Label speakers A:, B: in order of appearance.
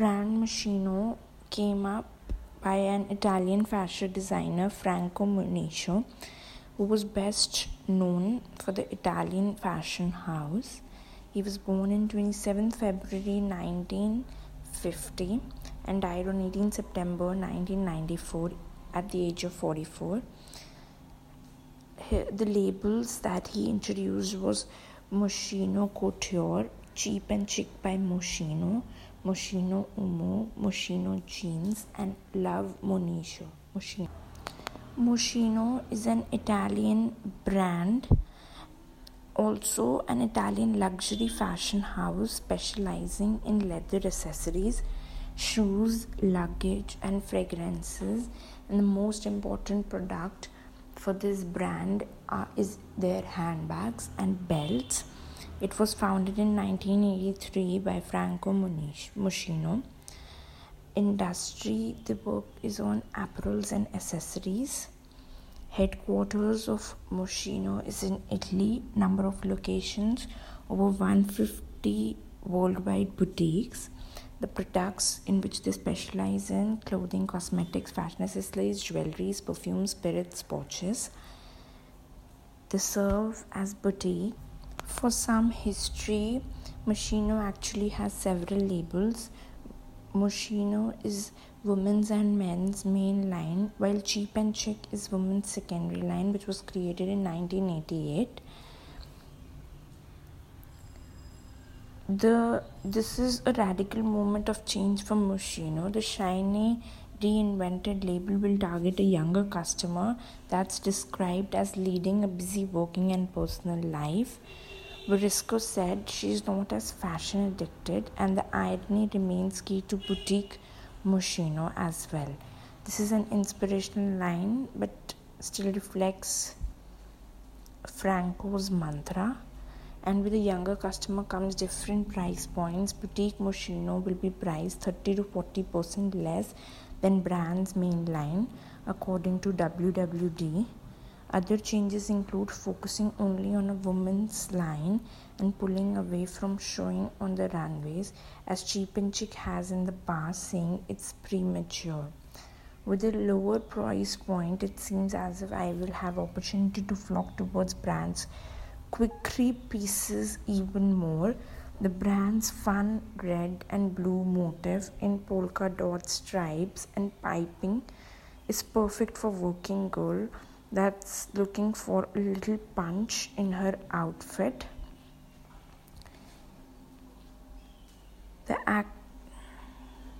A: brand Moschino came up by an Italian fashion designer Franco Moschino, who was best known for the Italian fashion house. He was born on 27 February 1950 and died on 18 September 1994 at the age of 44. The labels that he introduced was Moschino Couture, Cheap and Chic by Moschino, Moschino Uomo, Moschino Jeans, and Love Monisho. Moschino. Moschino is an Italian brand, also an Italian luxury fashion house specializing in leather accessories, shoes, luggage, and fragrances. And the most important product for this brand uh, is their handbags and belts it was founded in 1983 by Franco Moschino. Industry, the work is on apparels and accessories. Headquarters of Moschino is in Italy. Number of locations over 150 worldwide boutiques. The products in which they specialize in clothing, cosmetics, fashion accessories, jewelries, perfumes, spirits, watches. They serve as boutique for some history, Moschino actually has several labels. Moschino is women's and men's main line, while Cheap and Chic is women's secondary line, which was created in 1988. The this is a radical moment of change for Moschino. The shiny reinvented label will target a younger customer that's described as leading a busy working and personal life. Varisco said she is not as fashion addicted, and the irony remains key to boutique Moschino as well. This is an inspirational line, but still reflects Franco's mantra. And with a younger customer comes different price points. Boutique Moschino will be priced 30 to 40 percent less than brand's main line, according to WWD. Other changes include focusing only on a woman's line and pulling away from showing on the runways, as Cheap and Chic has in the past, saying it's premature. With a lower price point, it seems as if I will have opportunity to flock towards brands quickly pieces even more. The brand's fun red and blue motif in polka dot stripes and piping is perfect for working girl that's looking for a little punch in her outfit. The act